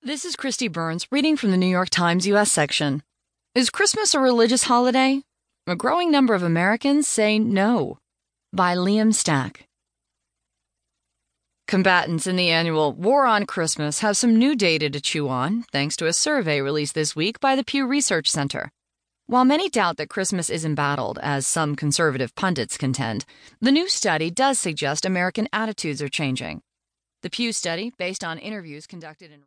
This is Kristi Burns reading from the New York Times U.S. section. Is Christmas a religious holiday? A growing number of Americans say no. By Liam Stack. Combatants in the annual War on Christmas have some new data to chew on, thanks to a survey released this week by the Pew Research Center. While many doubt that Christmas is embattled, as some conservative pundits contend, the new study does suggest American attitudes are changing. The Pew study, based on interviews conducted in